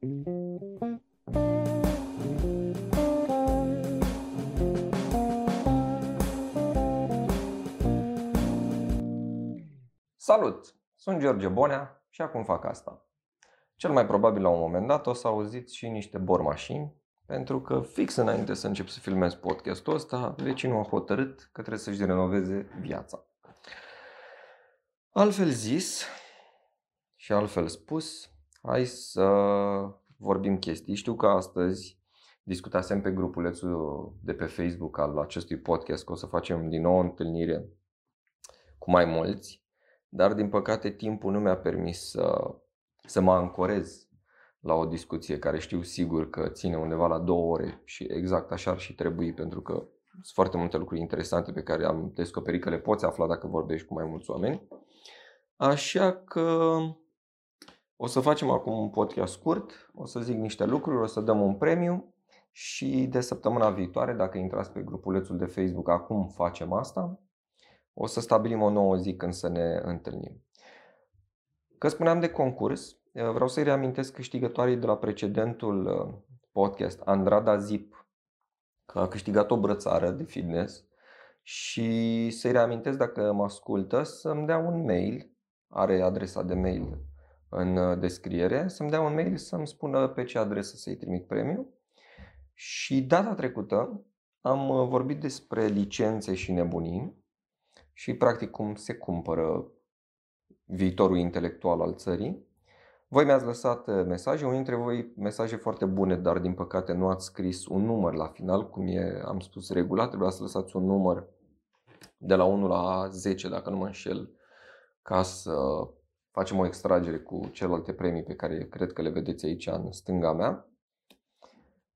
Salut! Sunt George Bonea și acum fac asta. Cel mai probabil la un moment dat o să auziți și niște bormașini, pentru că fix înainte să încep să filmez podcastul ăsta, vecinul a hotărât că trebuie să-și renoveze viața. Altfel zis și altfel spus, hai să vorbim chestii. Știu că astăzi discutasem pe grupulețul de pe Facebook al acestui podcast că o să facem din nou o întâlnire cu mai mulți, dar din păcate timpul nu mi-a permis să, să mă ancorez la o discuție care știu sigur că ține undeva la două ore și exact așa ar și trebui pentru că sunt foarte multe lucruri interesante pe care am descoperit că le poți afla dacă vorbești cu mai mulți oameni. Așa că o să facem acum un podcast scurt, o să zic niște lucruri, o să dăm un premiu și de săptămâna viitoare, dacă intrați pe grupulețul de Facebook, acum facem asta, o să stabilim o nouă zi când să ne întâlnim. Că spuneam de concurs, vreau să-i reamintesc câștigătorii de la precedentul uh, podcast, Andrada Zip, că a câștigat o brățară de fitness și să-i reamintesc dacă mă ascultă să-mi dea un mail, are adresa de mail în uh, descriere, să-mi dea un mail să-mi spună pe ce adresă să-i trimit premiu. Și data trecută am uh, vorbit despre licențe și nebunii și practic cum se cumpără viitorul intelectual al țării. Voi mi-ați lăsat uh, mesaje, unii dintre voi mesaje foarte bune, dar din păcate nu ați scris un număr la final, cum e, am spus regulat, trebuia să lăsați un număr de la 1 la 10, dacă nu mă înșel, ca să facem o extragere cu celelalte premii pe care cred că le vedeți aici în stânga mea.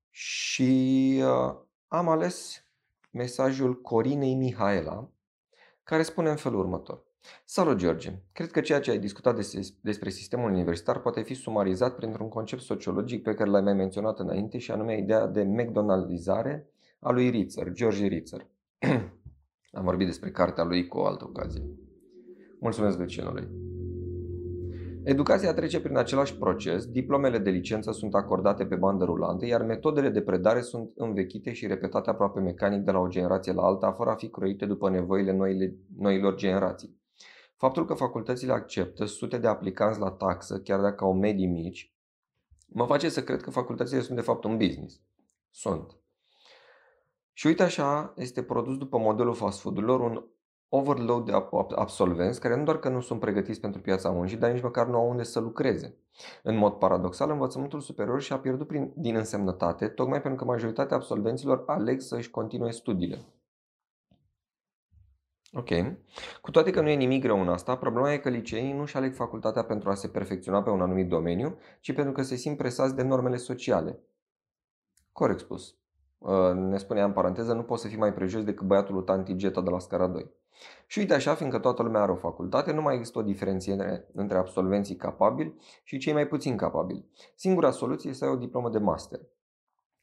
Și uh, am ales mesajul Corinei Mihaela, care spune în felul următor. Salut, George! Cred că ceea ce ai discutat despre sistemul universitar poate fi sumarizat printr-un concept sociologic pe care l-ai mai menționat înainte și anume ideea de McDonaldizare a lui Ritzer, George Ritzer. Am vorbit despre cartea lui cu o altă ocazie. Mulțumesc vecinului! Educația trece prin același proces, diplomele de licență sunt acordate pe bandă rulantă, iar metodele de predare sunt învechite și repetate aproape mecanic de la o generație la alta, fără a fi croite după nevoile noile, noilor generații. Faptul că facultățile acceptă sute de aplicanți la taxă, chiar dacă au medii mici, mă face să cred că facultățile sunt de fapt un business. Sunt. Și uite așa este produs după modelul fast food-urilor un overload de absolvenți care nu doar că nu sunt pregătiți pentru piața muncii, dar nici măcar nu au unde să lucreze. În mod paradoxal, învățământul superior și-a pierdut prin, din însemnătate, tocmai pentru că majoritatea absolvenților aleg să își continue studiile. Ok. Cu toate că nu e nimic greu în asta, problema e că liceenii nu și aleg facultatea pentru a se perfecționa pe un anumit domeniu, ci pentru că se simt presați de normele sociale. Corect spus. Uh, ne spunea în paranteză, nu poți să fii mai prejos decât băiatul lui Tanti Geta de la scara 2. Și uite așa, fiindcă toată lumea are o facultate, nu mai există o diferențiere între absolvenții capabili și cei mai puțin capabili. Singura soluție este să ai o diplomă de master.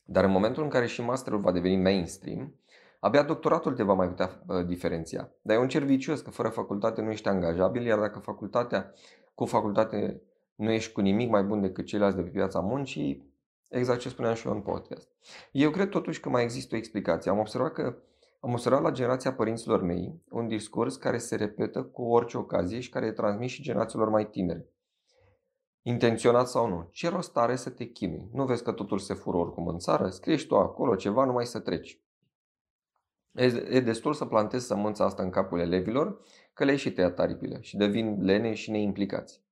Dar în momentul în care și masterul va deveni mainstream, abia doctoratul te va mai putea uh, diferenția. Dar e un cer vicios că fără facultate nu ești angajabil, iar dacă facultatea, cu facultate nu ești cu nimic mai bun decât ceilalți de pe piața muncii, exact ce spuneam și eu în podcast. Eu cred totuși că mai există o explicație. Am observat că am observat la generația părinților mei un discurs care se repetă cu orice ocazie și care e transmis și generațiilor mai tinere. Intenționat sau nu, ce rost are să te chinui? Nu vezi că totul se fură oricum în țară? Scrie tu acolo ceva, numai să treci. E destul să plantezi sămânța asta în capul elevilor, că le-ai și tăiat aripile și devin lene și neimplicați.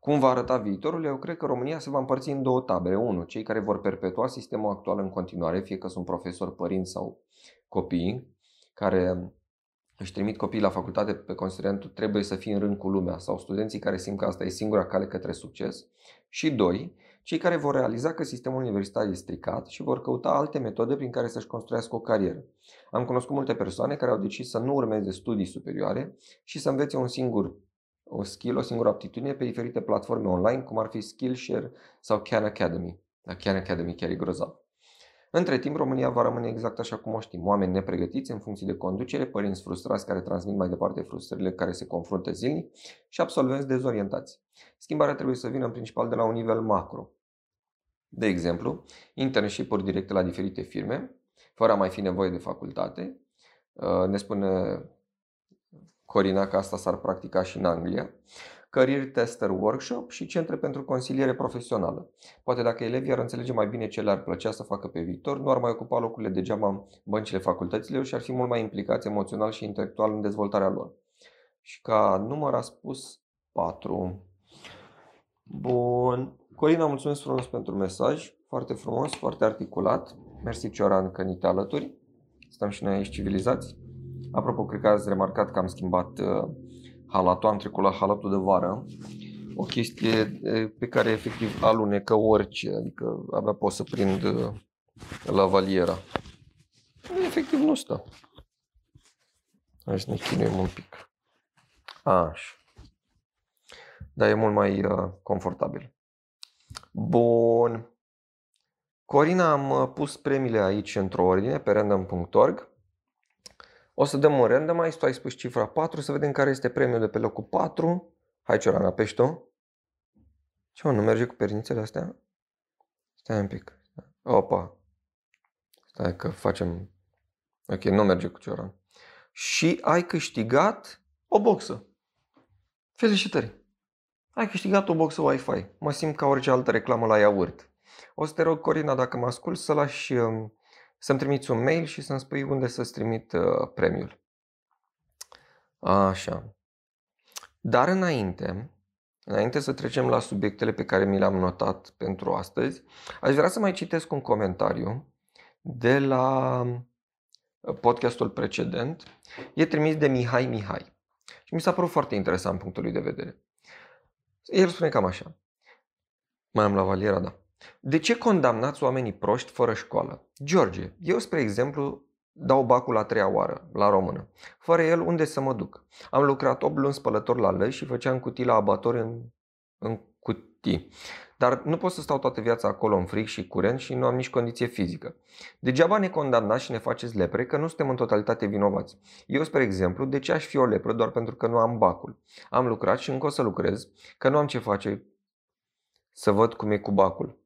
Cum va arăta viitorul? Eu cred că România se va împărți în două tabere. Unu, cei care vor perpetua sistemul actual în continuare, fie că sunt profesori, părinți sau copii, care își trimit copiii la facultate pe considerentul trebuie să fie în rând cu lumea sau studenții care simt că asta e singura cale către succes. Și doi, cei care vor realiza că sistemul universitar este stricat și vor căuta alte metode prin care să-și construiască o carieră. Am cunoscut multe persoane care au decis să nu urmeze studii superioare și să învețe un singur o skill, o singură aptitudine pe diferite platforme online, cum ar fi Skillshare sau Khan Academy. La Khan Academy chiar e grozav. Între timp, România va rămâne exact așa cum o știm. Oameni nepregătiți în funcție de conducere, părinți frustrați care transmit mai departe frustrările care se confruntă zilnic și absolvenți dezorientați. Schimbarea trebuie să vină în principal de la un nivel macro. De exemplu, internship-uri directe la diferite firme, fără a mai fi nevoie de facultate. Uh, ne spune Corina că asta s-ar practica și în Anglia. Career Tester Workshop și centre pentru consiliere profesională. Poate dacă elevii ar înțelege mai bine ce le-ar plăcea să facă pe viitor, nu ar mai ocupa locurile degeaba în băncile facultăților și ar fi mult mai implicați emoțional și intelectual în dezvoltarea lor. Și ca număr a spus 4. Bun. Corina, mulțumesc frumos pentru mesaj. Foarte frumos, foarte articulat. Mersi Cioran că ni te alături. Stăm și noi aici civilizați. Apropo, cred că ați remarcat că am schimbat uh, halatul, am trecut la halatul de vară. O chestie pe care efectiv alunecă orice, adică abia pot să prind uh, la valiera. Efectiv nu stă. Hai să ne chinuim un pic. Așa. Dar e mult mai uh, confortabil. Bun. Corina, am uh, pus premiile aici într-o ordine pe random.org. O să dăm un random tu ai spus cifra 4, să vedem care este premiul de pe locul 4. Hai Cioran, apeși tu. Ce mă, nu merge cu pernițele astea? Stai un pic. Opa. Stai că facem... Ok, nu merge cu Cioran. Și ai câștigat o boxă. Felicitări! Ai câștigat o boxă Wi-Fi. Mă simt ca orice altă reclamă la iaurt. O să te rog, Corina, dacă mă ascult, să lași, um, să-mi trimiți un mail și să-mi spui unde să-ți trimit uh, premiul. Așa. Dar înainte, înainte să trecem la subiectele pe care mi le-am notat pentru astăzi, aș vrea să mai citesc un comentariu de la uh, podcastul precedent. E trimis de Mihai Mihai. Și mi s-a părut foarte interesant punctul lui de vedere. El spune cam așa. Mai am la valiera, da. De ce condamnați oamenii proști fără școală? George, eu, spre exemplu, dau bacul la treia oară, la română. Fără el, unde să mă duc? Am lucrat 8 luni spălător la lăși și făceam cutii la abator în, în cutii. Dar nu pot să stau toată viața acolo în frig și curent și nu am nici condiție fizică. Degeaba ne condamnați și ne faceți lepre că nu suntem în totalitate vinovați. Eu, spre exemplu, de ce aș fi o lepră doar pentru că nu am bacul? Am lucrat și încă o să lucrez, că nu am ce face să văd cum e cu bacul.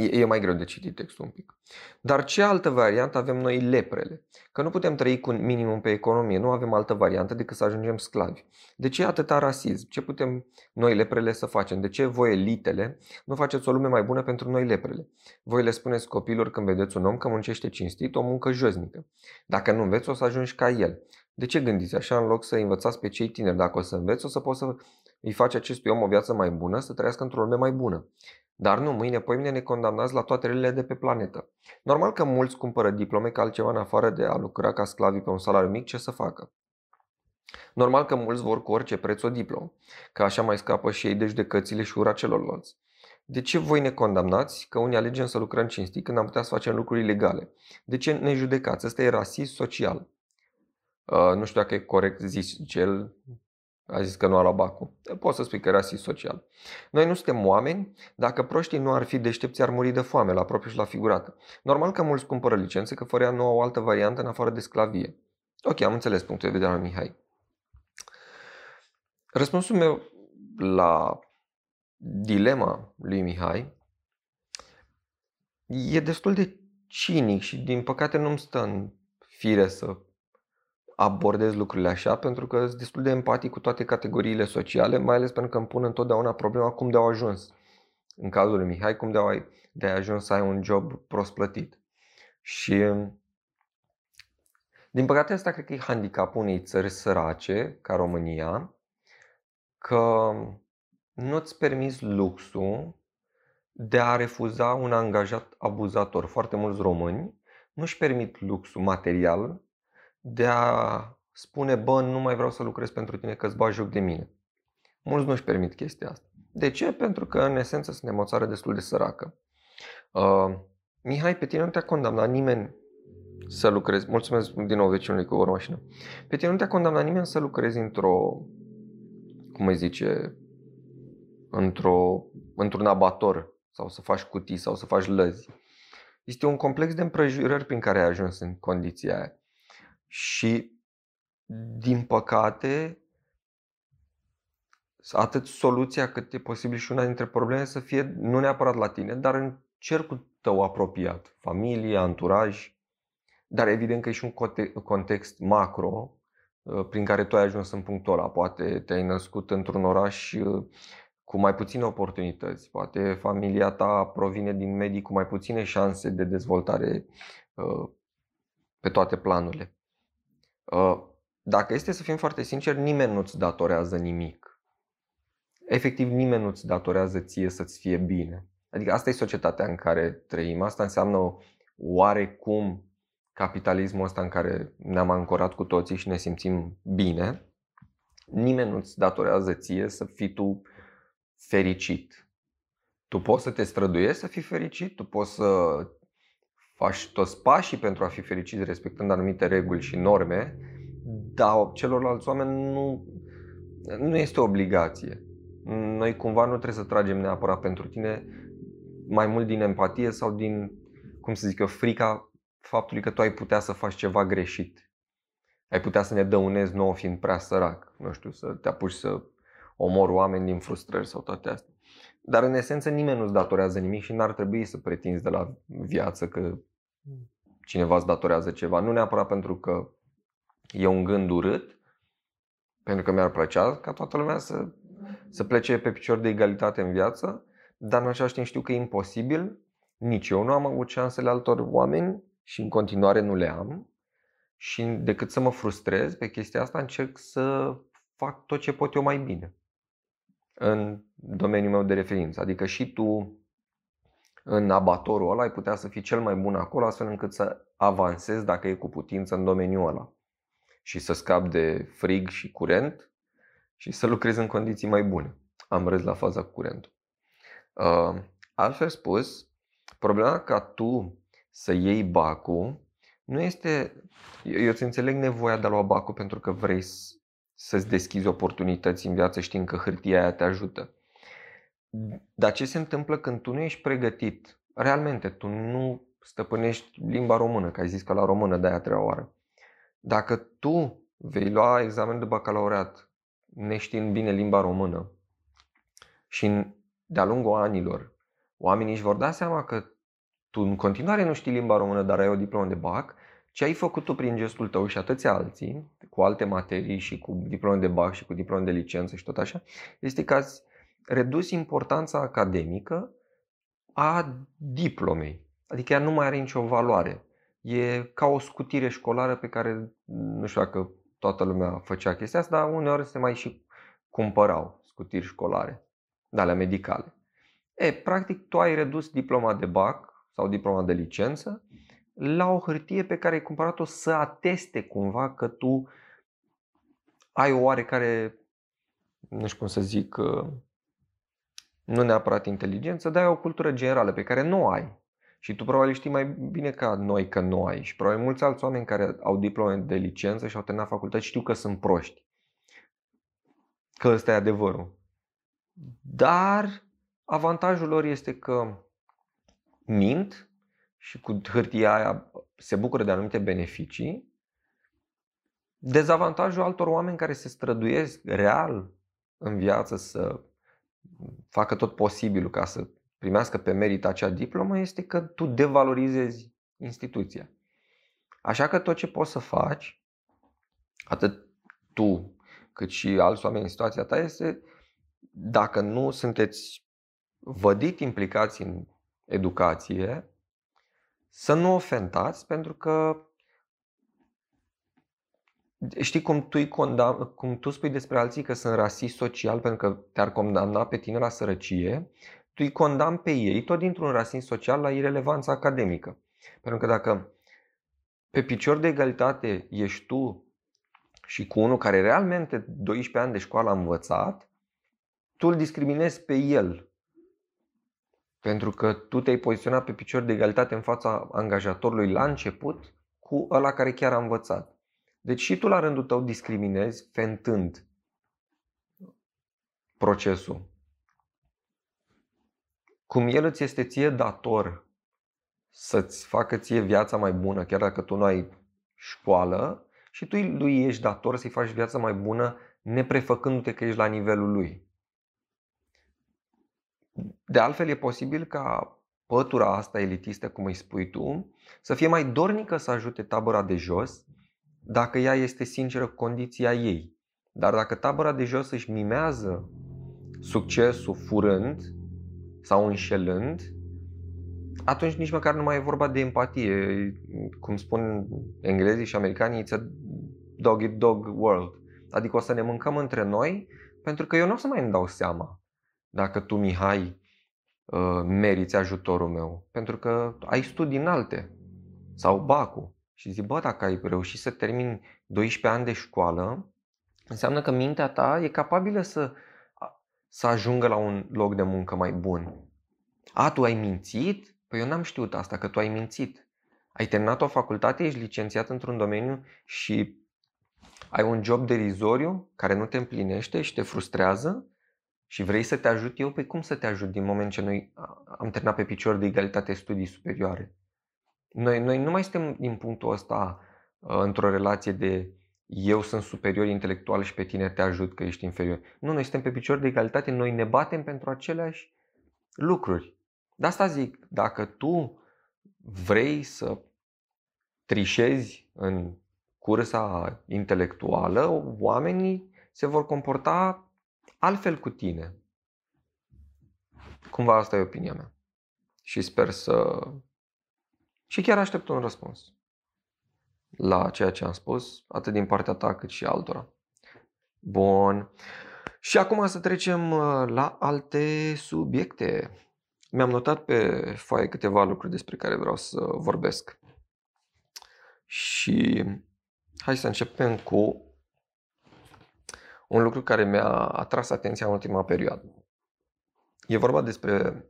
E, e mai greu de citit textul un pic. Dar ce altă variantă avem noi leprele? Că nu putem trăi cu un minimum pe economie, nu avem altă variantă decât să ajungem sclavi. De ce atâta rasism? Ce putem noi leprele să facem? De ce voi elitele nu faceți o lume mai bună pentru noi leprele? Voi le spuneți copilor când vedeți un om că muncește cinstit o muncă josnică. Dacă nu înveți, o să ajungi ca el. De ce gândiți așa în loc să învățați pe cei tineri? Dacă o să înveți, o să poți să îi faci acestui om o viață mai bună, să trăiască într-o lume mai bună. Dar nu, mâine, poimine ne condamnați la toate relele de pe planetă. Normal că mulți cumpără diplome ca altceva în afară de a lucra ca sclavi pe un salariu mic, ce să facă? Normal că mulți vor cu orice preț o diplomă, că așa mai scapă și ei de judecățile și ura celorlalți. De ce voi ne condamnați că unii alegem să lucrăm cinstit când am putea să facem lucruri ilegale? De ce ne judecați? Ăsta e rasism social. Uh, nu știu dacă e corect zis cel, a zis că nu a luat bacul. Poți să spui că era social. Noi nu suntem oameni. Dacă proștii nu ar fi deștepți, ar muri de foame, la propriu și la figurată. Normal că mulți cumpără licențe, că fără ea nu au o altă variantă în afară de sclavie. Ok, am înțeles punctul de vedere al Mihai. Răspunsul meu la dilema lui Mihai e destul de cinic și din păcate nu-mi stă în fire să abordez lucrurile așa pentru că sunt destul de empatic cu toate categoriile sociale, mai ales pentru că îmi pun întotdeauna problema cum de au ajuns. În cazul lui Mihai, cum de au de ai ajuns să ai un job prost plătit. Și din păcate asta cred că e handicapul unei țări sărace, ca România, că nu-ți permis luxul de a refuza un angajat abuzator. Foarte mulți români nu-și permit luxul material de a spune, bă, nu mai vreau să lucrez pentru tine că îți bagi joc de mine. Mulți nu-și permit chestia asta. De ce? Pentru că, în esență, suntem o țară destul de săracă. Uh, Mihai, pe tine nu te-a condamnat nimeni să lucrezi. Mulțumesc din nou vecinului cu o mașină. Pe tine nu te-a condamnat nimeni să lucrezi într-o, cum îi zice, într-o, într-un abator sau să faci cutii sau să faci lăzi. Este un complex de împrejurări prin care ai ajuns în condiția aia. Și, din păcate, atât soluția cât e posibil și una dintre probleme să fie nu neapărat la tine, dar în cercul tău apropiat, familie, anturaj, dar evident că e și un context macro uh, prin care tu ai ajuns în punctul ăla. Poate te-ai născut într-un oraș uh, cu mai puține oportunități, poate familia ta provine din medii cu mai puține șanse de dezvoltare uh, pe toate planurile. Dacă este să fim foarte sinceri, nimeni nu-ți datorează nimic. Efectiv, nimeni nu-ți datorează ție să-ți fie bine. Adică asta e societatea în care trăim. Asta înseamnă oarecum capitalismul ăsta în care ne-am ancorat cu toții și ne simțim bine. Nimeni nu-ți datorează ție să fii tu fericit. Tu poți să te străduiești să fii fericit, tu poți să faci toți pașii pentru a fi fericit respectând anumite reguli și norme, dar celorlalți oameni nu, nu este o obligație. Noi cumva nu trebuie să tragem neapărat pentru tine mai mult din empatie sau din, cum să zic eu, frica faptului că tu ai putea să faci ceva greșit. Ai putea să ne dăunezi nouă fiind prea sărac, nu știu, să te apuci să omori oameni din frustrări sau toate astea. Dar în esență nimeni nu-ți datorează nimic și n-ar trebui să pretinzi de la viață că cineva îți datorează ceva. Nu neapărat pentru că e un gând urât, pentru că mi-ar plăcea ca toată lumea să, să plece pe picior de egalitate în viață, dar în același timp știu că e imposibil. Nici eu nu am avut șansele altor oameni și în continuare nu le am. Și decât să mă frustrez pe chestia asta, încerc să fac tot ce pot eu mai bine în domeniul meu de referință. Adică și tu în abatorul ăla ai putea să fii cel mai bun acolo astfel încât să avansezi dacă e cu putință în domeniul ăla și să scapi de frig și curent și să lucrezi în condiții mai bune. Am râs la faza cu curentul. Uh, altfel spus, problema ca tu să iei bacul nu este. Eu îți înțeleg nevoia de a lua bacul pentru că vrei să-ți deschizi oportunități în viață știind că hârtia aia te ajută. Dar ce se întâmplă când tu nu ești pregătit? Realmente, tu nu stăpânești limba română, că ai zis că la română de aia treia oară. Dacă tu vei lua examen de bacalaureat neștiind bine limba română și de-a lungul anilor oamenii își vor da seama că tu în continuare nu știi limba română, dar ai o diplomă de BAC, ce ai făcut tu prin gestul tău și atâția alții, cu alte materii și cu diplome de BAC și cu diplome de licență și tot așa, este că ați redus importanța academică a diplomei. Adică ea nu mai are nicio valoare. E ca o scutire școlară pe care nu știu dacă toată lumea făcea chestia asta, dar uneori se mai și cumpărau scutiri școlare, de alea medicale. E, practic tu ai redus diploma de BAC sau diploma de licență la o hârtie pe care ai cumpărat-o să ateste cumva că tu ai o oarecare, nu știu cum să zic, uh, nu neapărat inteligență, dar ai o cultură generală pe care nu o ai. Și tu probabil știi mai bine ca noi că nu ai. Și probabil mulți alți oameni care au diplome de licență și au terminat facultate știu că sunt proști. Că ăsta e adevărul. Dar avantajul lor este că mint și cu hârtia aia se bucură de anumite beneficii. Dezavantajul altor oameni care se străduiesc real în viață să facă tot posibilul ca să primească pe merit acea diplomă este că tu devalorizezi instituția. Așa că tot ce poți să faci, atât tu cât și alți oameni în situația ta, este dacă nu sunteți vădit implicați în educație, să nu ofentați pentru că știi cum tu, condam, cum tu spui despre alții că sunt rasist social pentru că te-ar condamna pe tine la sărăcie, tu îi condamn pe ei tot dintr-un rasism social la irelevanță academică. Pentru că dacă pe picior de egalitate ești tu și cu unul care realmente 12 ani de școală a învățat, tu îl discriminezi pe el. Pentru că tu te-ai poziționat pe picior de egalitate în fața angajatorului la început cu ăla care chiar a învățat. Deci și tu la rândul tău discriminezi fentând procesul cum el îți este ție dator să-ți facă ție viața mai bună, chiar dacă tu nu ai școală, și tu lui ești dator să-i faci viața mai bună neprefăcându-te că ești la nivelul lui. De altfel, e posibil ca pătura asta elitistă, cum îi spui tu, să fie mai dornică să ajute tabăra de jos dacă ea este sinceră cu condiția ei. Dar dacă tabăra de jos își mimează succesul furând sau înșelând, atunci nici măcar nu mai e vorba de empatie. Cum spun englezii și americanii, it's a dog eat dog world. Adică o să ne mâncăm între noi pentru că eu nu o să mai îmi dau seama dacă tu, Mihai, uh, meriți ajutorul meu. Pentru că ai studii înalte sau bacu. Și zic, bă, dacă ai reușit să termini 12 ani de școală, înseamnă că mintea ta e capabilă să, să ajungă la un loc de muncă mai bun. A, tu ai mințit? Păi eu n-am știut asta, că tu ai mințit. Ai terminat o facultate, ești licențiat într-un domeniu și ai un job derizoriu care nu te împlinește și te frustrează și vrei să te ajut eu, păi cum să te ajut din moment ce noi am terminat pe picior de egalitate studii superioare? Noi, noi nu mai suntem din punctul ăsta uh, într-o relație de eu sunt superior intelectual și pe tine te ajut că ești inferior. Nu, noi suntem pe picior de egalitate, noi ne batem pentru aceleași lucruri. De asta zic, dacă tu vrei să trișezi în cursa intelectuală, oamenii se vor comporta altfel cu tine. Cumva asta e opinia mea. Și sper să... Și chiar aștept un răspuns la ceea ce am spus, atât din partea ta cât și altora. Bun. Și acum să trecem uh, la alte subiecte. Mi-am notat pe foaie câteva lucruri despre care vreau să vorbesc. Și hai să începem cu un lucru care mi-a atras atenția în ultima perioadă. E vorba despre.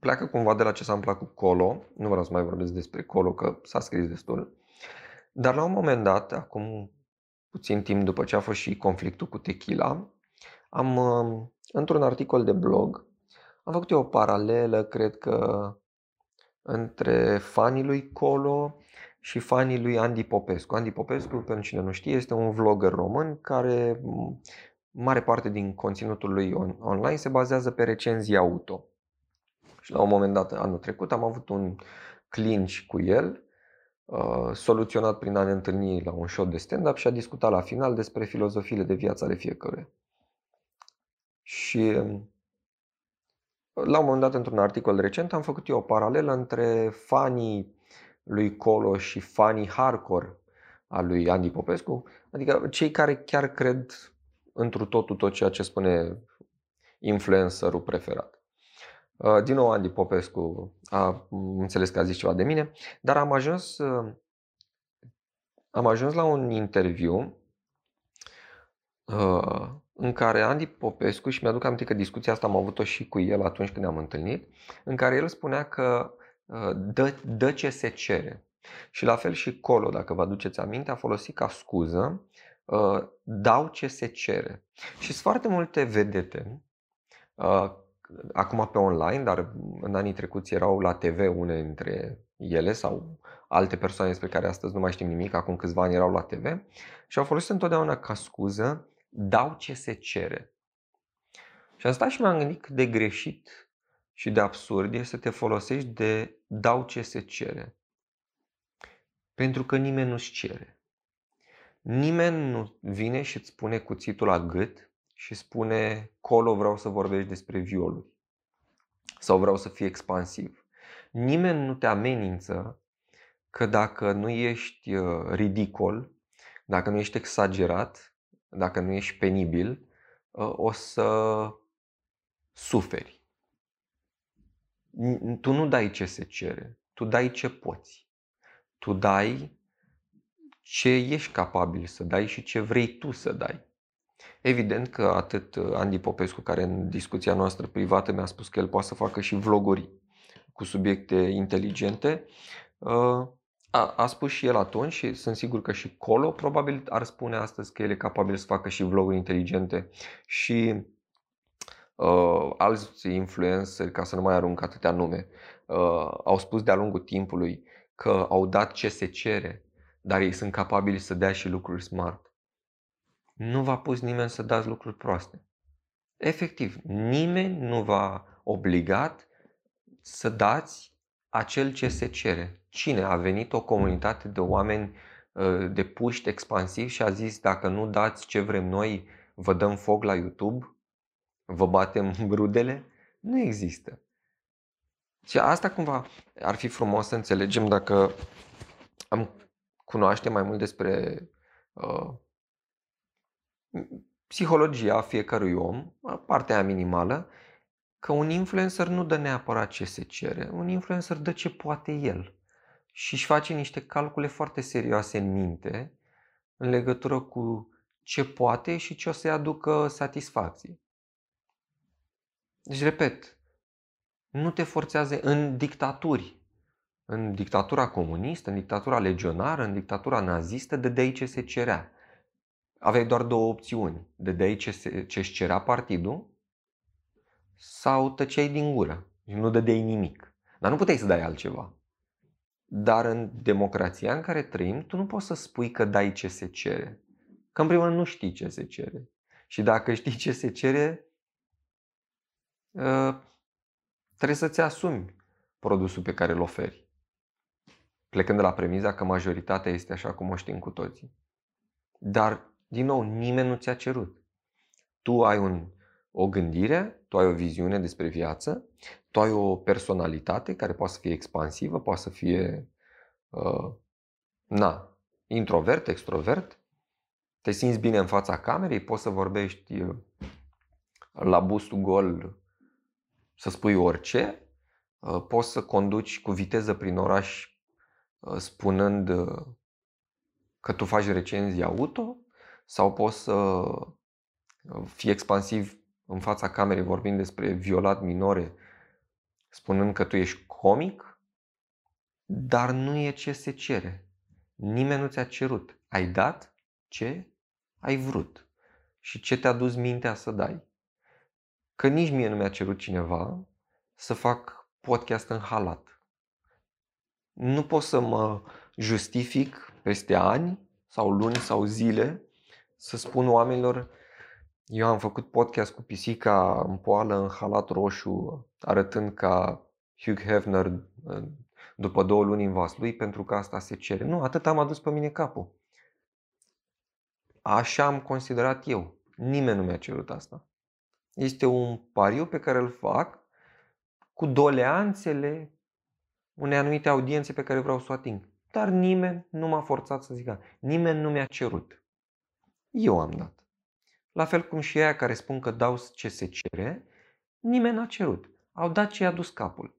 Pleacă cumva de la ce s-a întâmplat cu Colo. Nu vreau să mai vorbesc despre Colo, că s-a scris destul. Dar la un moment dat, acum puțin timp după ce a fost și conflictul cu Tequila, am, um, într-un articol de blog, am făcut eu o paralelă, cred că, între fanii lui Colo și fanii lui Andy Popescu. Andy Popescu, pentru cine nu știe, este un vlogger român care mare parte din conținutul lui on- online se bazează pe recenzii auto. Și la un moment dat, anul trecut, am avut un clinch cu el, uh, soluționat prin a ne întâlni la un show de stand-up și a discutat la final despre filozofiile de viață ale fiecăruia. Și la un moment dat, într-un articol recent, am făcut eu o paralelă între fanii lui Colo și fanii hardcore a lui Andy Popescu, adică cei care chiar cred întru totul tot ceea ce spune influencerul preferat. Uh, din nou, Andy Popescu a înțeles că a zis ceva de mine, dar am ajuns, uh, am ajuns la un interviu uh, în care Andy Popescu, și mi-aduc aminte că discuția asta am avut-o și cu el atunci când ne-am întâlnit, în care el spunea că dă, dă ce se cere. Și la fel și Colo, dacă vă aduceți aminte, a folosit ca scuză dau ce se cere. Și sunt foarte multe vedete, acum pe online, dar în anii trecuți erau la TV une dintre ele sau alte persoane despre care astăzi nu mai știm nimic, acum câțiva ani erau la TV și au folosit întotdeauna ca scuză dau ce se cere. Și am stat și m-am gândit cât de greșit și de absurd e să te folosești de dau ce se cere. Pentru că nimeni nu-ți cere. Nimeni nu vine și îți pune cuțitul la gât și spune colo vreau să vorbești despre violuri sau vreau să fii expansiv. Nimeni nu te amenință că dacă nu ești uh, ridicol, dacă nu ești exagerat, dacă nu ești penibil, uh, o să suferi. Tu nu dai ce se cere, tu dai ce poți. Tu dai ce ești capabil să dai și ce vrei tu să dai. Evident că atât Andy Popescu, care în discuția noastră privată mi-a spus că el poate să facă și vloguri cu subiecte inteligente, uh, a, a spus și el atunci și sunt sigur că și Colo probabil ar spune astăzi că el e capabil să facă și vloguri inteligente și uh, alți influenceri, ca să nu mai arunc atâtea nume, uh, au spus de-a lungul timpului că au dat ce se cere, dar ei sunt capabili să dea și lucruri smart. Nu v-a pus nimeni să dați lucruri proaste. Efectiv, nimeni nu v-a obligat să dați acel ce se cere. Cine a venit o comunitate de oameni uh, de puști expansivi și a zis dacă nu dați ce vrem noi, vă dăm foc la YouTube, vă batem rudele? Nu există. Și asta cumva ar fi frumos să înțelegem dacă am cunoaște mai mult despre uh, psihologia fiecărui om, partea minimală, că un influencer nu dă neapărat ce se cere, un influencer dă ce poate el și își face niște calcule foarte serioase în minte în legătură cu ce poate și ce o să-i aducă satisfacție. Deci, repet, nu te forțează în dictaturi. În dictatura comunistă, în dictatura legionară, în dictatura nazistă, dădeai ce se cerea. Aveai doar două opțiuni. Dădeai ce, se, ce-și cerea partidul sau tăceai din gură și nu dădeai nimic. Dar nu puteai să dai altceva. Dar în democrația în care trăim, tu nu poți să spui că dai ce se cere. Că în primul rând nu știi ce se cere. Și dacă știi ce se cere, ă, trebuie să-ți asumi produsul pe care îl oferi. Plecând de la premiza că majoritatea este așa cum o știm cu toții. Dar, din nou, nimeni nu ți-a cerut. Tu ai un o gândire, tu ai o viziune despre viață, tu ai o personalitate care poate să fie expansivă, poate să fie uh, na, introvert, extrovert, te simți bine în fața camerei, poți să vorbești uh, la bustul gol, să spui orice, uh, poți să conduci cu viteză prin oraș uh, spunând că tu faci recenzii auto sau poți să fii expansiv în fața camerei vorbind despre violat minore, spunând că tu ești comic, dar nu e ce se cere. Nimeni nu ți-a cerut. Ai dat ce ai vrut și ce te-a dus mintea să dai. Că nici mie nu mi-a cerut cineva să fac podcast în halat. Nu pot să mă justific peste ani sau luni sau zile să spun oamenilor eu am făcut podcast cu pisica în poală, în halat roșu, arătând ca Hugh Hefner după două luni în vas lui, pentru că asta se cere. Nu, atât am adus pe mine capul. Așa am considerat eu. Nimeni nu mi-a cerut asta. Este un pariu pe care îl fac cu doleanțele unei anumite audiențe pe care vreau să o ating. Dar nimeni nu m-a forțat să zică. Nimeni nu mi-a cerut. Eu am dat. La fel cum și aia care spun că dau ce se cere, nimeni n-a cerut. Au dat ce i-a dus capul.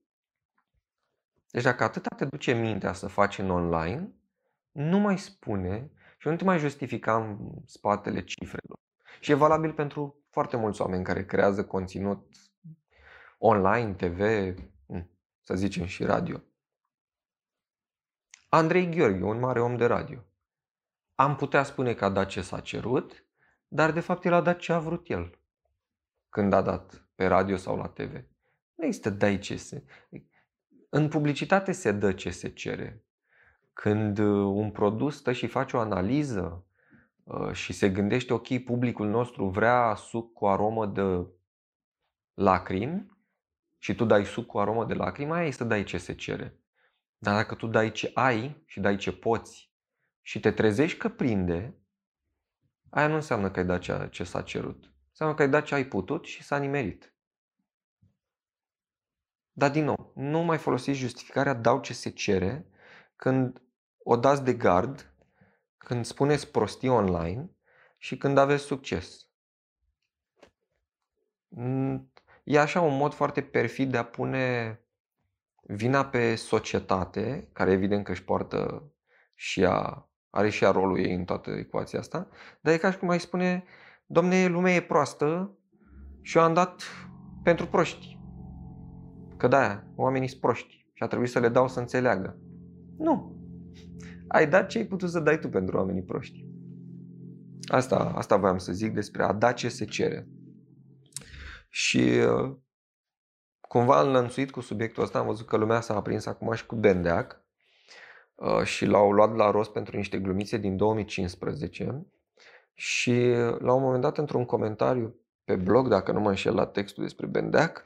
Deci dacă atâta te duce mintea să faci în online, nu mai spune și nu te mai justifica în spatele cifrelor. Și e valabil pentru foarte mulți oameni care creează conținut online, TV, hm, să zicem și radio. Andrei Gheorghe, un mare om de radio. Am putea spune că a dat ce s-a cerut, dar de fapt el a dat ce a vrut el când a dat pe radio sau la TV. Nu există dai ce se... În publicitate se dă ce se cere. Când uh, un produs stă și face o analiză uh, și se gândește, ok, publicul nostru vrea suc cu aromă de lacrimi și tu dai suc cu aromă de lacrimi, aia este dai ce se cere. Dar dacă tu dai ce ai și dai ce poți și te trezești că prinde, aia nu înseamnă că ai dat ce, ce s-a cerut. Înseamnă că ai dat ce ai putut și s-a nimerit. Dar din nou, nu mai folosiți justificarea dau ce se cere când o dați de gard, când spuneți prostii online și când aveți succes. Mm, e așa un mod foarte perfid de a pune vina pe societate, care evident că își poartă și ea are și ea rolul ei în toată ecuația asta, dar e ca și cum mai spune, domne, lumea e proastă și eu am dat pentru proști. Că da, oamenii sunt proști și a trebuit să le dau să înțeleagă. Nu. Ai dat ce ai putut să dai tu pentru oamenii proști. Asta, asta voiam să zic despre a da ce se cere. Și uh, cumva înlănțuit cu subiectul ăsta am văzut că lumea s-a aprins acum și cu Bendeac Uh, și l-au luat la rost pentru niște glumițe din 2015 și la un moment dat într-un comentariu pe blog, dacă nu mă înșel la textul despre Bendeac,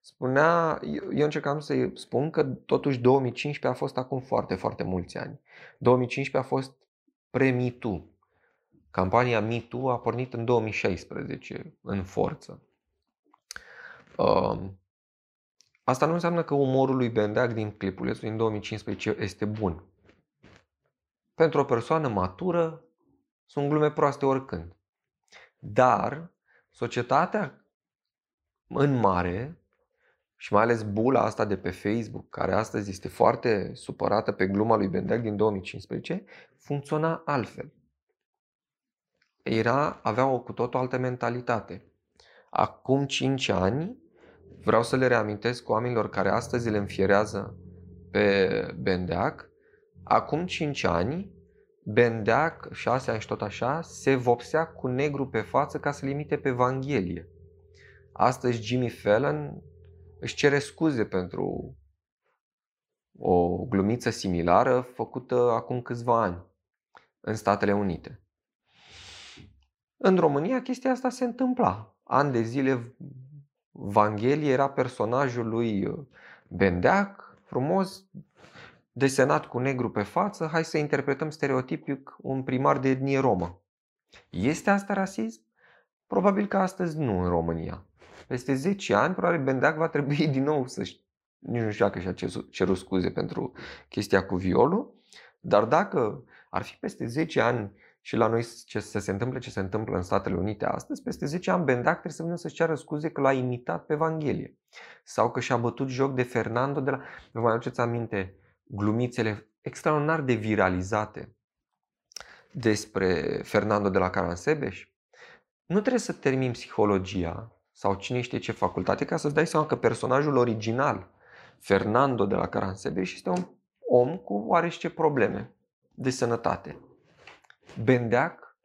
spunea, eu, eu încercam să spun că totuși 2015 a fost acum foarte, foarte mulți ani. 2015 a fost pre-MeToo. Campania MeToo a pornit în 2016 în forță. Um, asta nu înseamnă că umorul lui Bendeac din clipulețul din 2015 este bun. Pentru o persoană matură sunt glume proaste oricând. Dar societatea în mare și mai ales bula asta de pe Facebook, care astăzi este foarte supărată pe gluma lui Bendeac din 2015, funcționa altfel. Era, avea o cu tot o altă mentalitate. Acum 5 ani, vreau să le reamintesc oamenilor care astăzi le înfierează pe Bendeac, acum 5 ani, Bendeac, 6 ani și tot așa, se vopsea cu negru pe față ca să limite pe Evanghelie. Astăzi Jimmy Fallon își cere scuze pentru o glumiță similară făcută acum câțiva ani în Statele Unite. În România chestia asta se întâmpla. Ani de zile Vanghelie era personajul lui Bendeac, frumos, desenat cu negru pe față, hai să interpretăm stereotipic un primar de etnie romă. Este asta rasism? Probabil că astăzi nu în România. Peste 10 ani, probabil Bendeac va trebui din nou să-și nici nu știu dacă și-a cerut scuze pentru chestia cu violul, dar dacă ar fi peste 10 ani și la noi ce să se întâmple ce se întâmplă în Statele Unite astăzi, peste 10 ani Bendeac trebuie să vină să-și ceară scuze că l-a imitat pe Evanghelie sau că și-a bătut joc de Fernando de la... Vă mai aduceți aminte glumițele extraordinar de viralizate despre Fernando de la Caransebeș? Nu trebuie să termin psihologia sau cine știe ce facultate ca să-ți dai seama că personajul original, Fernando de la Caransebeș, este un om cu oarește probleme de sănătate. Bendeac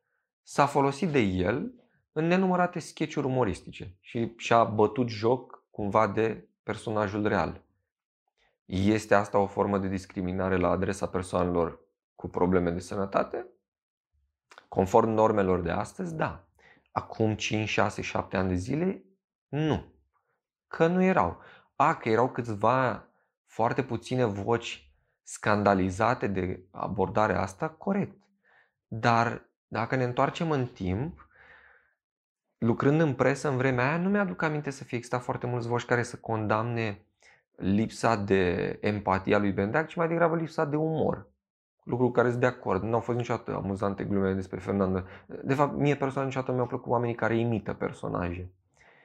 s-a folosit de el în nenumărate sketchuri umoristice și și-a bătut joc cumva de personajul real. Este asta o formă de discriminare la adresa persoanelor cu probleme de sănătate? Conform normelor de astăzi, da. Acum 5, 6, 7 ani de zile, nu. Că nu erau. A, că erau câțiva foarte puține voci scandalizate de abordarea asta, corect. Dar dacă ne întoarcem în timp, lucrând în presă în vremea aia, nu mi-aduc aminte să fie existat foarte mulți voci care să condamne lipsa de empatia lui Bendeac, ci mai degrabă lipsa de umor. Lucru cu care sunt de acord. Nu au fost niciodată amuzante glume despre Fernando. De fapt, mie personal niciodată mi-au plăcut oamenii care imită personaje.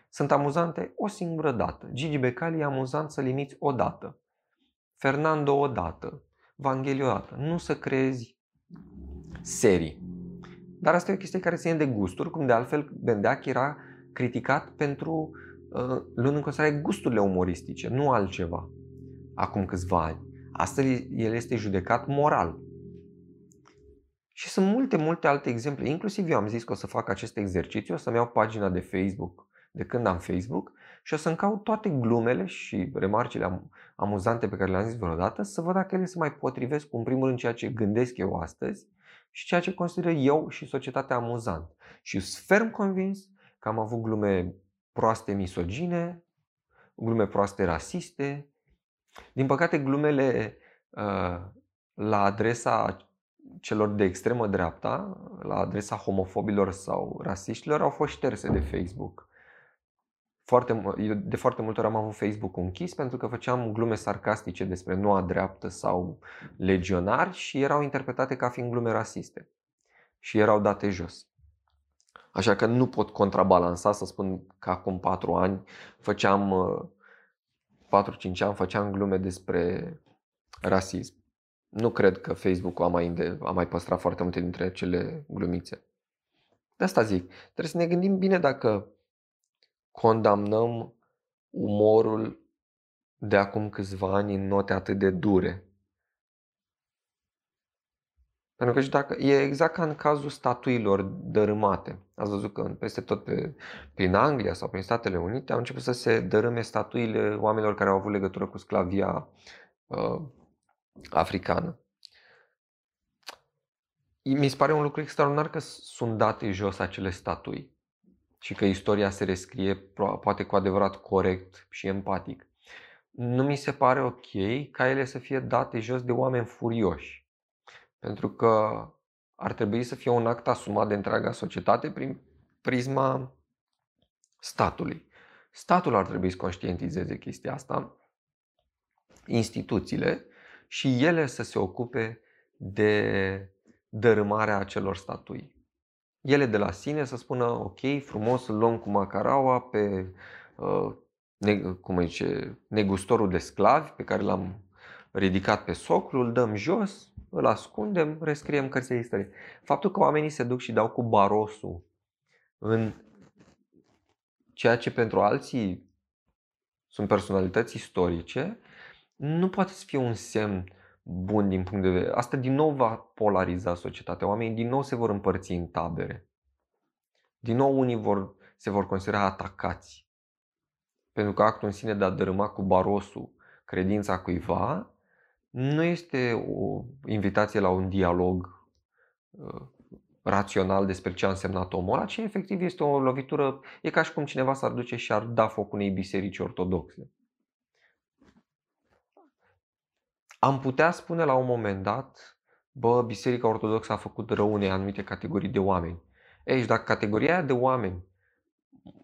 Sunt amuzante o singură dată. Gigi Becali e amuzant să limiți o dată. Fernando o dată. Vanghelio o dată. Nu să crezi serii. Dar asta e o chestie care ține de gusturi, cum de altfel Bendeac era criticat pentru uh, luând în considerare gusturile umoristice, nu altceva, acum câțiva ani. Astăzi el este judecat moral. Și sunt multe, multe alte exemple. Inclusiv eu am zis că o să fac acest exercițiu, o să-mi iau pagina de Facebook de când am Facebook și o să-mi caut toate glumele și remarcile amuzante pe care le-am zis vreodată să văd dacă ele se mai potrivesc cu, în primul rând, ceea ce gândesc eu astăzi și ceea ce consider eu și societatea amuzant. Și sunt ferm convins că am avut glume proaste misogine, glume proaste rasiste. Din păcate, glumele uh, la adresa celor de extremă dreapta, la adresa homofobilor sau rasiștilor, au fost șterse de Facebook. Foarte, de foarte multe ori am avut Facebook închis pentru că făceam glume sarcastice despre noua dreaptă sau legionari și erau interpretate ca fiind glume rasiste și erau date jos. Așa că nu pot contrabalansa să spun că acum 4 ani făceam 4-5 ani făceam glume despre rasism. Nu cred că Facebook a mai, a mai păstrat foarte multe dintre acele glumițe. De asta zic, trebuie să ne gândim bine dacă condamnăm umorul de acum câțiva ani în note atât de dure. Pentru că și dacă e exact ca în cazul statuilor dărâmate. Ați văzut că peste tot pe, prin Anglia sau prin Statele Unite au început să se dărâme statuile oamenilor care au avut legătură cu sclavia uh, africană. Mi se pare un lucru extraordinar că sunt date jos acele statui. Și că istoria se rescrie poate cu adevărat corect și empatic. Nu mi se pare ok ca ele să fie date jos de oameni furioși. Pentru că ar trebui să fie un act asumat de întreaga societate prin prisma statului. Statul ar trebui să conștientizeze chestia asta, instituțiile, și ele să se ocupe de dărâmarea acelor statui. Ele de la sine să spună, ok, frumos, îl luăm cu macaraua pe, uh, ne, cum zice, negustorul de sclavi pe care l-am ridicat pe soclu, îl dăm jos, îl ascundem, rescriem cărțile de istorie. Faptul că oamenii se duc și dau cu barosul în ceea ce pentru alții sunt personalități istorice, nu poate să fie un semn bun din punct de vedere. Asta din nou va polariza societatea. Oamenii din nou se vor împărți în tabere. Din nou unii vor, se vor considera atacați. Pentru că actul în sine de a dărâma cu barosul credința cuiva nu este o invitație la un dialog uh, rațional despre ce a însemnat omul ăla, ci efectiv este o lovitură, e ca și cum cineva s-ar duce și ar da foc unei biserici ortodoxe. Am putea spune la un moment dat, bă, Biserica Ortodoxă a făcut rău unei anumite categorii de oameni. Ei, și dacă categoria aia de oameni,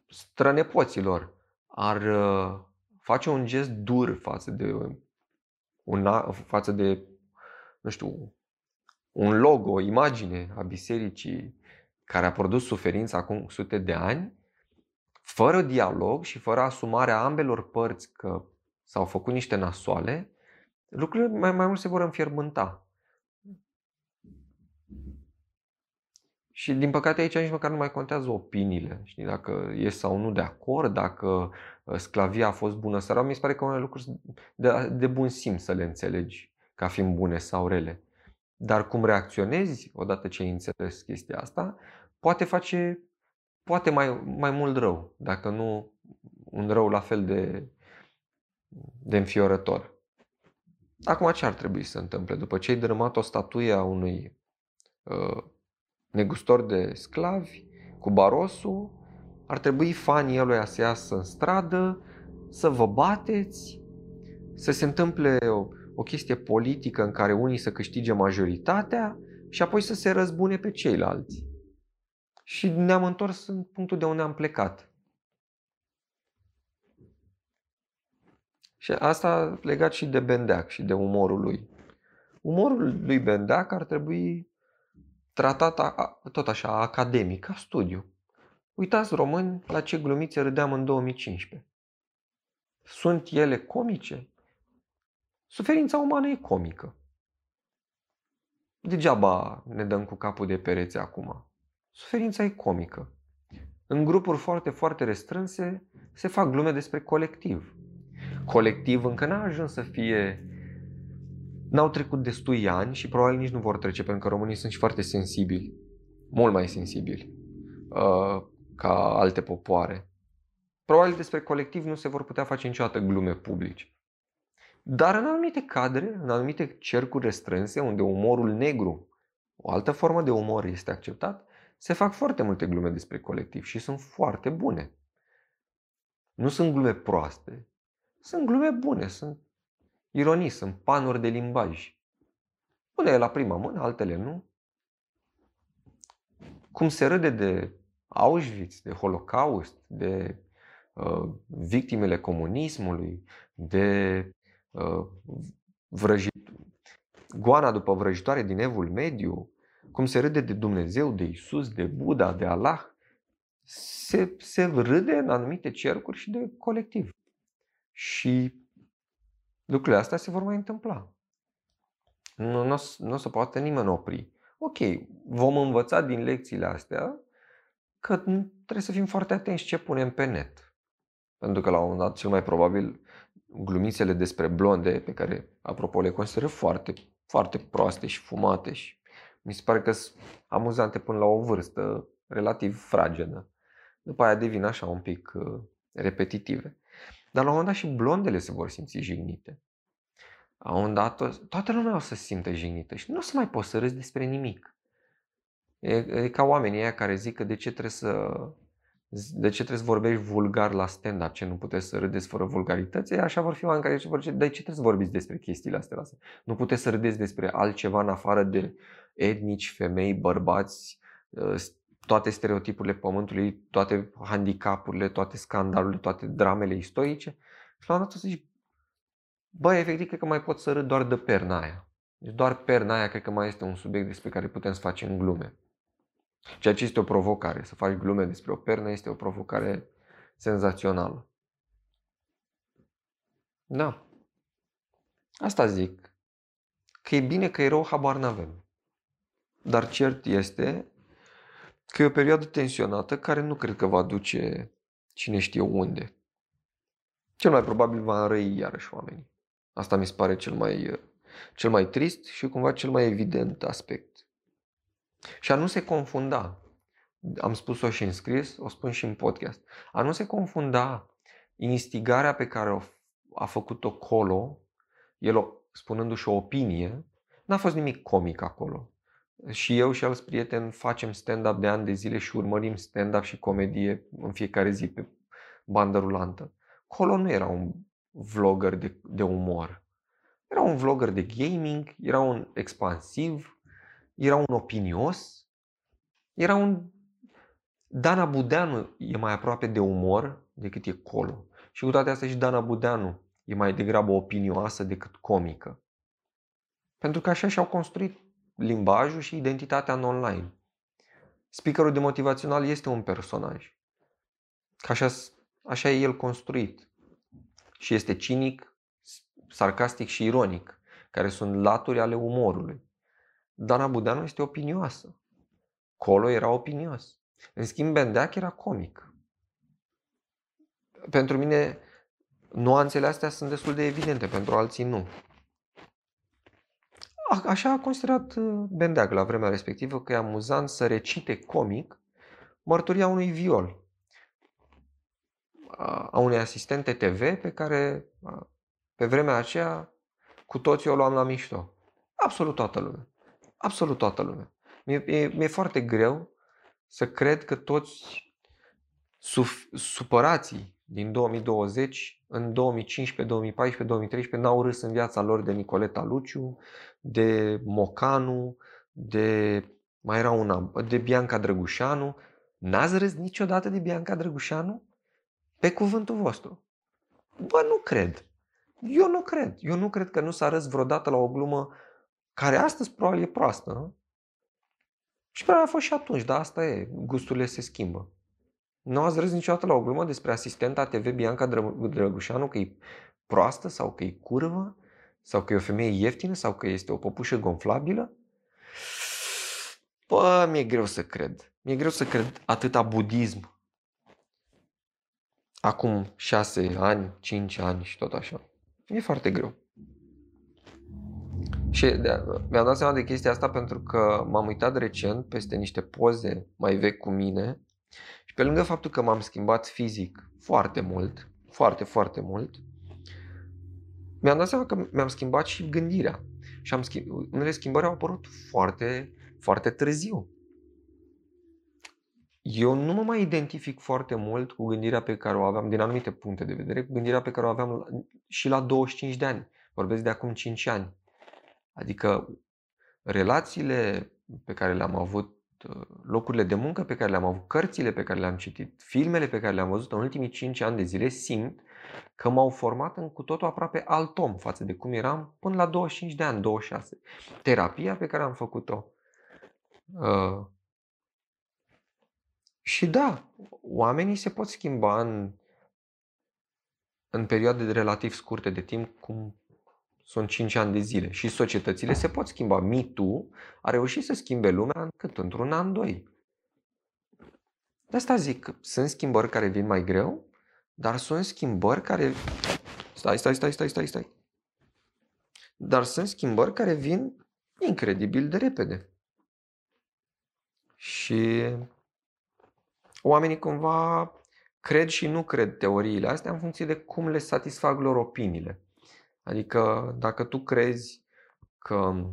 strănepoților, ar uh, face un gest dur față de, un, față de nu știu, un logo, o imagine a bisericii care a produs suferință acum sute de ani, fără dialog și fără asumarea ambelor părți că s-au făcut niște nasoale, lucrurile mai, mai mult se vor înfierbânta. Și din păcate aici nici măcar nu mai contează opiniile. Știi, dacă e sau nu de acord, dacă uh, sclavia a fost bună sau rău, mi se pare că unele lucruri de, de bun simț să le înțelegi ca fiind bune sau rele. Dar cum reacționezi odată ce ai înțeles chestia asta, poate face poate mai, mai mult rău, dacă nu un rău la fel de, de înfiorător. Acum ce ar trebui să se întâmple? După ce ai dărâmat o statuie a unui uh, negustor de sclavi cu barosul, ar trebui fanii lui să iasă în stradă, să vă bateți, să se întâmple o, o chestie politică în care unii să câștige majoritatea și apoi să se răzbune pe ceilalți. Și ne-am întors în punctul de unde am plecat. Și asta legat și de Bendeac și de umorul lui. Umorul lui Bendeac ar trebui tratat tot așa, academic, ca studiu. Uitați români la ce glumițe râdeam în 2015. Sunt ele comice? Suferința umană e comică. Degeaba ne dăm cu capul de pereți acum. Suferința e comică. În grupuri foarte, foarte restrânse se fac glume despre colectiv. Colectiv încă n-a ajuns să fie... N-au trecut destui ani și probabil nici nu vor trece, pentru că românii sunt și foarte sensibili. Mult mai sensibili uh, ca alte popoare. Probabil despre colectiv nu se vor putea face niciodată glume publice. Dar în anumite cadre, în anumite cercuri restrânse, unde umorul negru, o altă formă de umor este acceptat, se fac foarte multe glume despre colectiv și sunt foarte bune. Nu sunt glume proaste, sunt glume bune, sunt ironii, sunt panuri de limbaj. Unele la prima mână, altele nu. Cum se râde de Auschwitz, de Holocaust, de uh, victimele comunismului, de uh, vrăjit, goana după vrăjitoare din Evul Mediu, cum se râde de Dumnezeu, de Isus, de Buddha, de Allah, se, se râde în anumite cercuri și de colectiv. Și lucrurile astea se vor mai întâmpla. Nu, nu, nu o să poată nimeni opri. Ok, vom învăța din lecțiile astea că trebuie să fim foarte atenți ce punem pe net. Pentru că la un moment dat, cel mai probabil, glumițele despre blonde, pe care, apropo, le consideră foarte, foarte proaste și fumate și mi se pare că sunt amuzante până la o vârstă relativ fragedă. După aia devin așa un pic uh, repetitive. Dar la un moment dat și blondele se vor simți jignite. La un moment dat toată lumea o să se simtă jignită și nu o să mai poți să râzi despre nimic. E, e ca oamenii aia care zic că de ce trebuie să de ce trebuie să vorbești vulgar la stand-up, ce nu puteți să râdeți fără vulgarități, așa vor fi oameni care vor zice, de ce trebuie să vorbiți despre chestiile astea? astea? Nu puteți să râdeți despre altceva în afară de etnici, femei, bărbați, ă, toate stereotipurile pământului, toate handicapurile, toate scandalurile, toate dramele istorice. Și la un dat să zici, bă, efectiv, cred că mai pot să râd doar de perna aia. Deci doar perna aia cred că mai este un subiect despre care putem să facem glume. Ceea ce este o provocare. Să faci glume despre o pernă este o provocare senzațională. Da. Asta zic. Că e bine, că e rău, habar n-avem. Dar cert este că e o perioadă tensionată care nu cred că va duce cine știe unde. Cel mai probabil va răi iarăși oamenii. Asta mi se pare cel mai, cel mai trist și cumva cel mai evident aspect. Și a nu se confunda, am spus-o și în scris, o spun și în podcast, a nu se confunda instigarea pe care a făcut-o Colo, el spunându-și o opinie, n-a fost nimic comic acolo. Și eu și alți prieteni facem stand-up de ani de zile și urmărim stand-up și comedie în fiecare zi pe bandă rulantă. Colo nu era un vlogger de, de umor. Era un vlogger de gaming, era un expansiv, era un opinios, era un... Dana Budeanu e mai aproape de umor decât e Colo. Și cu toate astea și Dana Budeanu e mai degrabă opinioasă decât comică. Pentru că așa și-au construit limbajul și identitatea în online. Speakerul de motivațional este un personaj. Că așa, așa e el construit. Și este cinic, sarcastic și ironic, care sunt laturi ale umorului. Dana Budeanu este opinioasă. Colo era opinios. În schimb, Bendeac era comic. Pentru mine, nuanțele astea sunt destul de evidente, pentru alții nu. A, așa a considerat uh, Bendeac la vremea respectivă că e amuzant să recite comic mărturia unui viol a unei asistente TV pe care pe vremea aceea cu toții o luam la mișto. Absolut toată lumea. Absolut toată lumea. Mi-e, mi-e, mi-e foarte greu să cred că toți suf- supărații din 2020, în 2015, 2014, 2013 n-au râs în viața lor de Nicoleta Luciu, de Mocanu, de mai era una, de Bianca Drăgușanu. N-ați râs niciodată de Bianca Drăgușanu? Pe cuvântul vostru. Bă, nu cred. Eu nu cred. Eu nu cred că nu s-a râs vreodată la o glumă care astăzi probabil e proastă. Și probabil a fost și atunci, dar asta e, gusturile se schimbă. Nu ați râs niciodată la o glumă despre asistenta TV Bianca Drăgușanu că e proastă sau că e curvă sau că e o femeie ieftină sau că este o păpușă gonflabilă? Bă, mi-e greu să cred. Mi-e greu să cred atâta budism. Acum șase ani, cinci ani și tot așa. E foarte greu. Și mi-am dat seama de chestia asta pentru că m-am uitat recent peste niște poze mai vechi cu mine și pe lângă faptul că m-am schimbat fizic foarte mult, foarte, foarte mult, mi-am dat seama că mi-am schimbat și gândirea. Și am schimb... unele schimbări au apărut foarte, foarte târziu. Eu nu mă mai identific foarte mult cu gândirea pe care o aveam din anumite puncte de vedere, cu gândirea pe care o aveam și la 25 de ani. Vorbesc de acum 5 ani. Adică relațiile pe care le-am avut, locurile de muncă pe care le-am avut, cărțile pe care le-am citit, filmele pe care le-am văzut în ultimii 5 ani de zile, simt că m-au format în cu totul aproape alt om față de cum eram până la 25 de ani, 26. Terapia pe care am făcut-o. Uh, și da, oamenii se pot schimba în, în perioade relativ scurte de timp, cum sunt 5 ani de zile și societățile se pot schimba. MeToo a reușit să schimbe lumea în cât? Într-un an, doi. De asta zic, sunt schimbări care vin mai greu, dar sunt schimbări care... Stai, stai, stai, stai, stai, stai. Dar sunt schimbări care vin incredibil de repede. Și oamenii cumva cred și nu cred teoriile astea în funcție de cum le satisfac lor opiniile. Adică dacă tu crezi că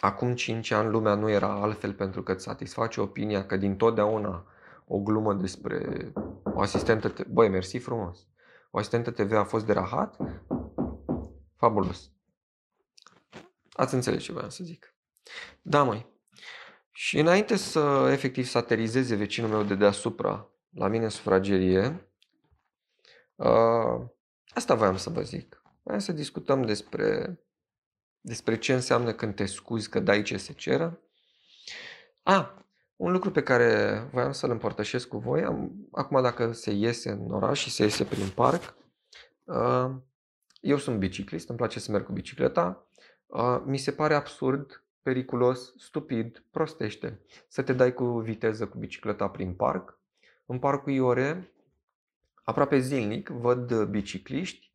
acum 5 ani lumea nu era altfel pentru că îți satisface opinia că din totdeauna o glumă despre o asistentă, te- băi, mersi frumos. O asistentă TV a fost de rahat. Fabulos. Ați înțeles ce voiam să zic. Da, măi. Și înainte să efectiv să aterizeze vecinul meu de deasupra la mine în sufragerie, uh, asta voiam să vă zic. Voiam să discutăm despre, despre ce înseamnă când te scuzi că dai ce se ceră. A, un lucru pe care voiam să-l împărtășesc cu voi, am, acum dacă se iese în oraș și se iese prin parc, uh, eu sunt biciclist, îmi place să merg cu bicicleta, uh, mi se pare absurd, periculos, stupid, prostește să te dai cu viteză cu bicicleta prin parc. În parcul Iore, aproape zilnic, văd bicicliști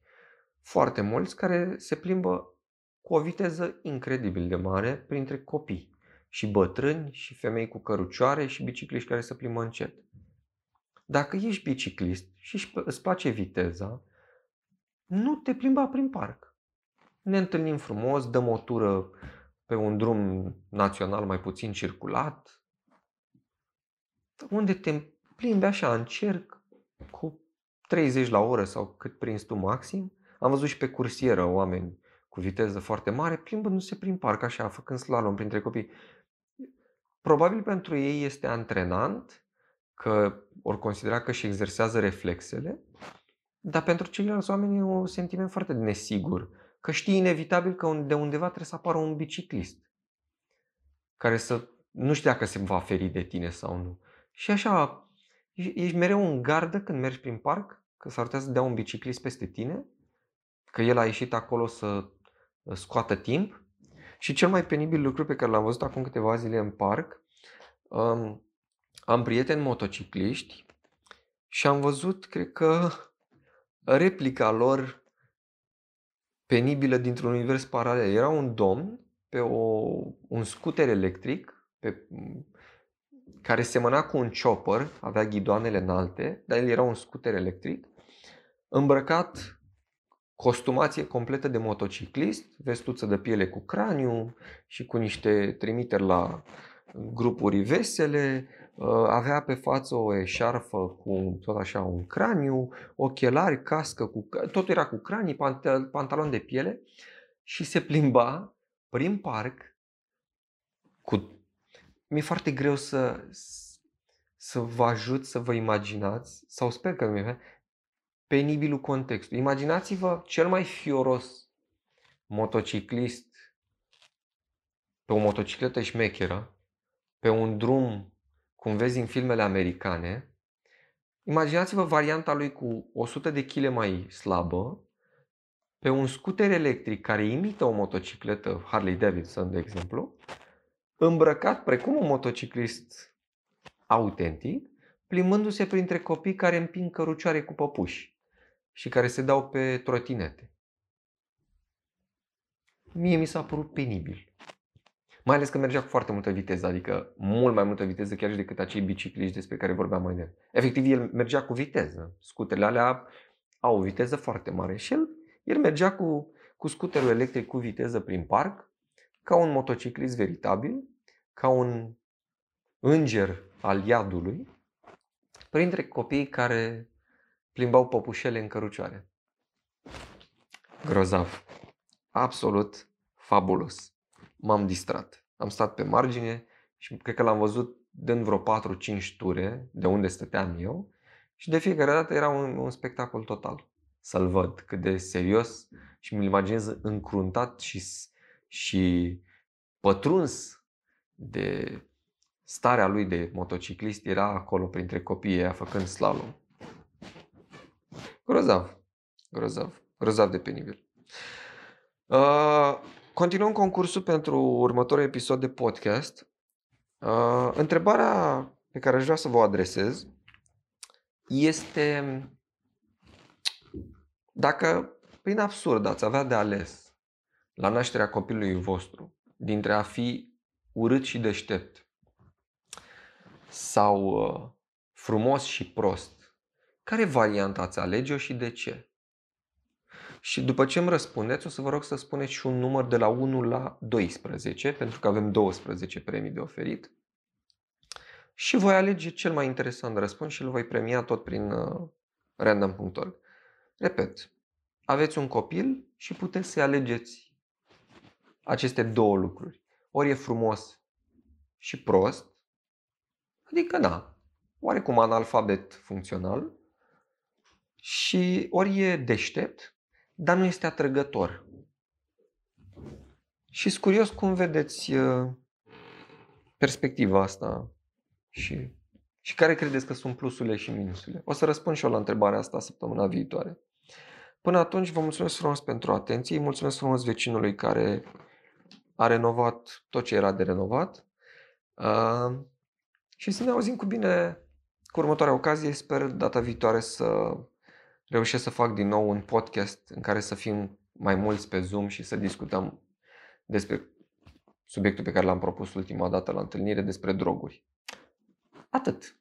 foarte mulți care se plimbă cu o viteză incredibil de mare printre copii și bătrâni și femei cu cărucioare și bicicliști care se plimbă încet. Dacă ești biciclist și îți place viteza, nu te plimba prin parc. Ne întâlnim frumos, dăm o tură pe un drum național mai puțin circulat, unde te plimbi așa în cerc cu 30 la oră sau cât prinzi tu maxim. Am văzut și pe cursieră oameni cu viteză foarte mare plimbându-se prin parc așa, făcând slalom printre copii. Probabil pentru ei este antrenant, că ori considera că își exersează reflexele, dar pentru ceilalți oameni e un sentiment foarte nesigur, că știi inevitabil că de undeva trebuie să apară un biciclist care să nu știu dacă se va feri de tine sau nu. Și așa, ești mereu în gardă când mergi prin parc, că s-ar putea să dea un biciclist peste tine, că el a ieșit acolo să scoată timp. Și cel mai penibil lucru pe care l-am văzut acum câteva zile în parc, um, am prieteni motocicliști și am văzut, cred că, replica lor penibilă dintr-un univers paralel. Era un domn pe o, un scooter electric pe, care semăna cu un chopper, avea ghidoanele înalte, dar el era un scooter electric, îmbrăcat costumație completă de motociclist, vestuță de piele cu craniu și cu niște trimiteri la grupuri vesele, uh, avea pe față o eșarfă cu tot așa un craniu, ochelari, cască, cu, totul era cu cranii, pantalon de piele și se plimba prin parc cu... Mi-e foarte greu să, să vă ajut să vă imaginați, sau sper că nu penibilul contextul. Imaginați-vă cel mai fioros motociclist pe o motocicletă șmecheră, pe un drum, cum vezi în filmele americane, imaginați-vă varianta lui cu 100 de kg mai slabă, pe un scooter electric care imită o motocicletă Harley Davidson, de exemplu, îmbrăcat precum un motociclist autentic, plimbându-se printre copii care împing cărucioare cu păpuși și care se dau pe trotinete. Mie mi s-a părut penibil. Mai ales că mergea cu foarte multă viteză, adică mult mai multă viteză chiar și decât acei bicicliști despre care vorbeam mai devreme. Efectiv, el mergea cu viteză. Scuterele alea au o viteză foarte mare și el el mergea cu, cu scuterul electric cu viteză prin parc, ca un motociclist veritabil, ca un înger al iadului, printre copiii care plimbau păpușele în cărucioare. Grozav. Absolut fabulos. M-am distrat. Am stat pe margine și cred că l-am văzut dând vreo 4-5 ture de unde stăteam eu și de fiecare dată era un, un spectacol total să-l văd cât de serios și mi-l imaginez încruntat și, și pătruns de starea lui de motociclist era acolo printre copiii aia făcând slalom. Grozav. Grozav. Grozav de penibil. Uh, continuăm concursul pentru următorul episod de podcast. Uh, întrebarea pe care aș vrea să vă adresez este dacă, prin absurd, ați avea de ales la nașterea copilului vostru dintre a fi urât și deștept sau uh, frumos și prost, care variantă ați alege-o și de ce? Și după ce îmi răspundeți, o să vă rog să spuneți și un număr de la 1 la 12, pentru că avem 12 premii de oferit. și voi alege cel mai interesant răspuns și îl voi premia tot prin uh, random.org. Repet, aveți un copil și puteți să alegeți aceste două lucruri. Ori e frumos și prost, adică da, oarecum analfabet funcțional, și ori e deștept, dar nu este atrăgător. Și sunt curios cum vedeți uh, perspectiva asta și, și care credeți că sunt plusurile și minusurile. O să răspund și eu la întrebarea asta săptămâna viitoare. Până atunci vă mulțumesc frumos pentru atenție, îi mulțumesc frumos vecinului care a renovat tot ce era de renovat uh, și să ne auzim cu bine cu următoarea ocazie. Sper data viitoare să reușesc să fac din nou un podcast în care să fim mai mulți pe Zoom și să discutăm despre subiectul pe care l-am propus ultima dată la întâlnire, despre droguri. Atât.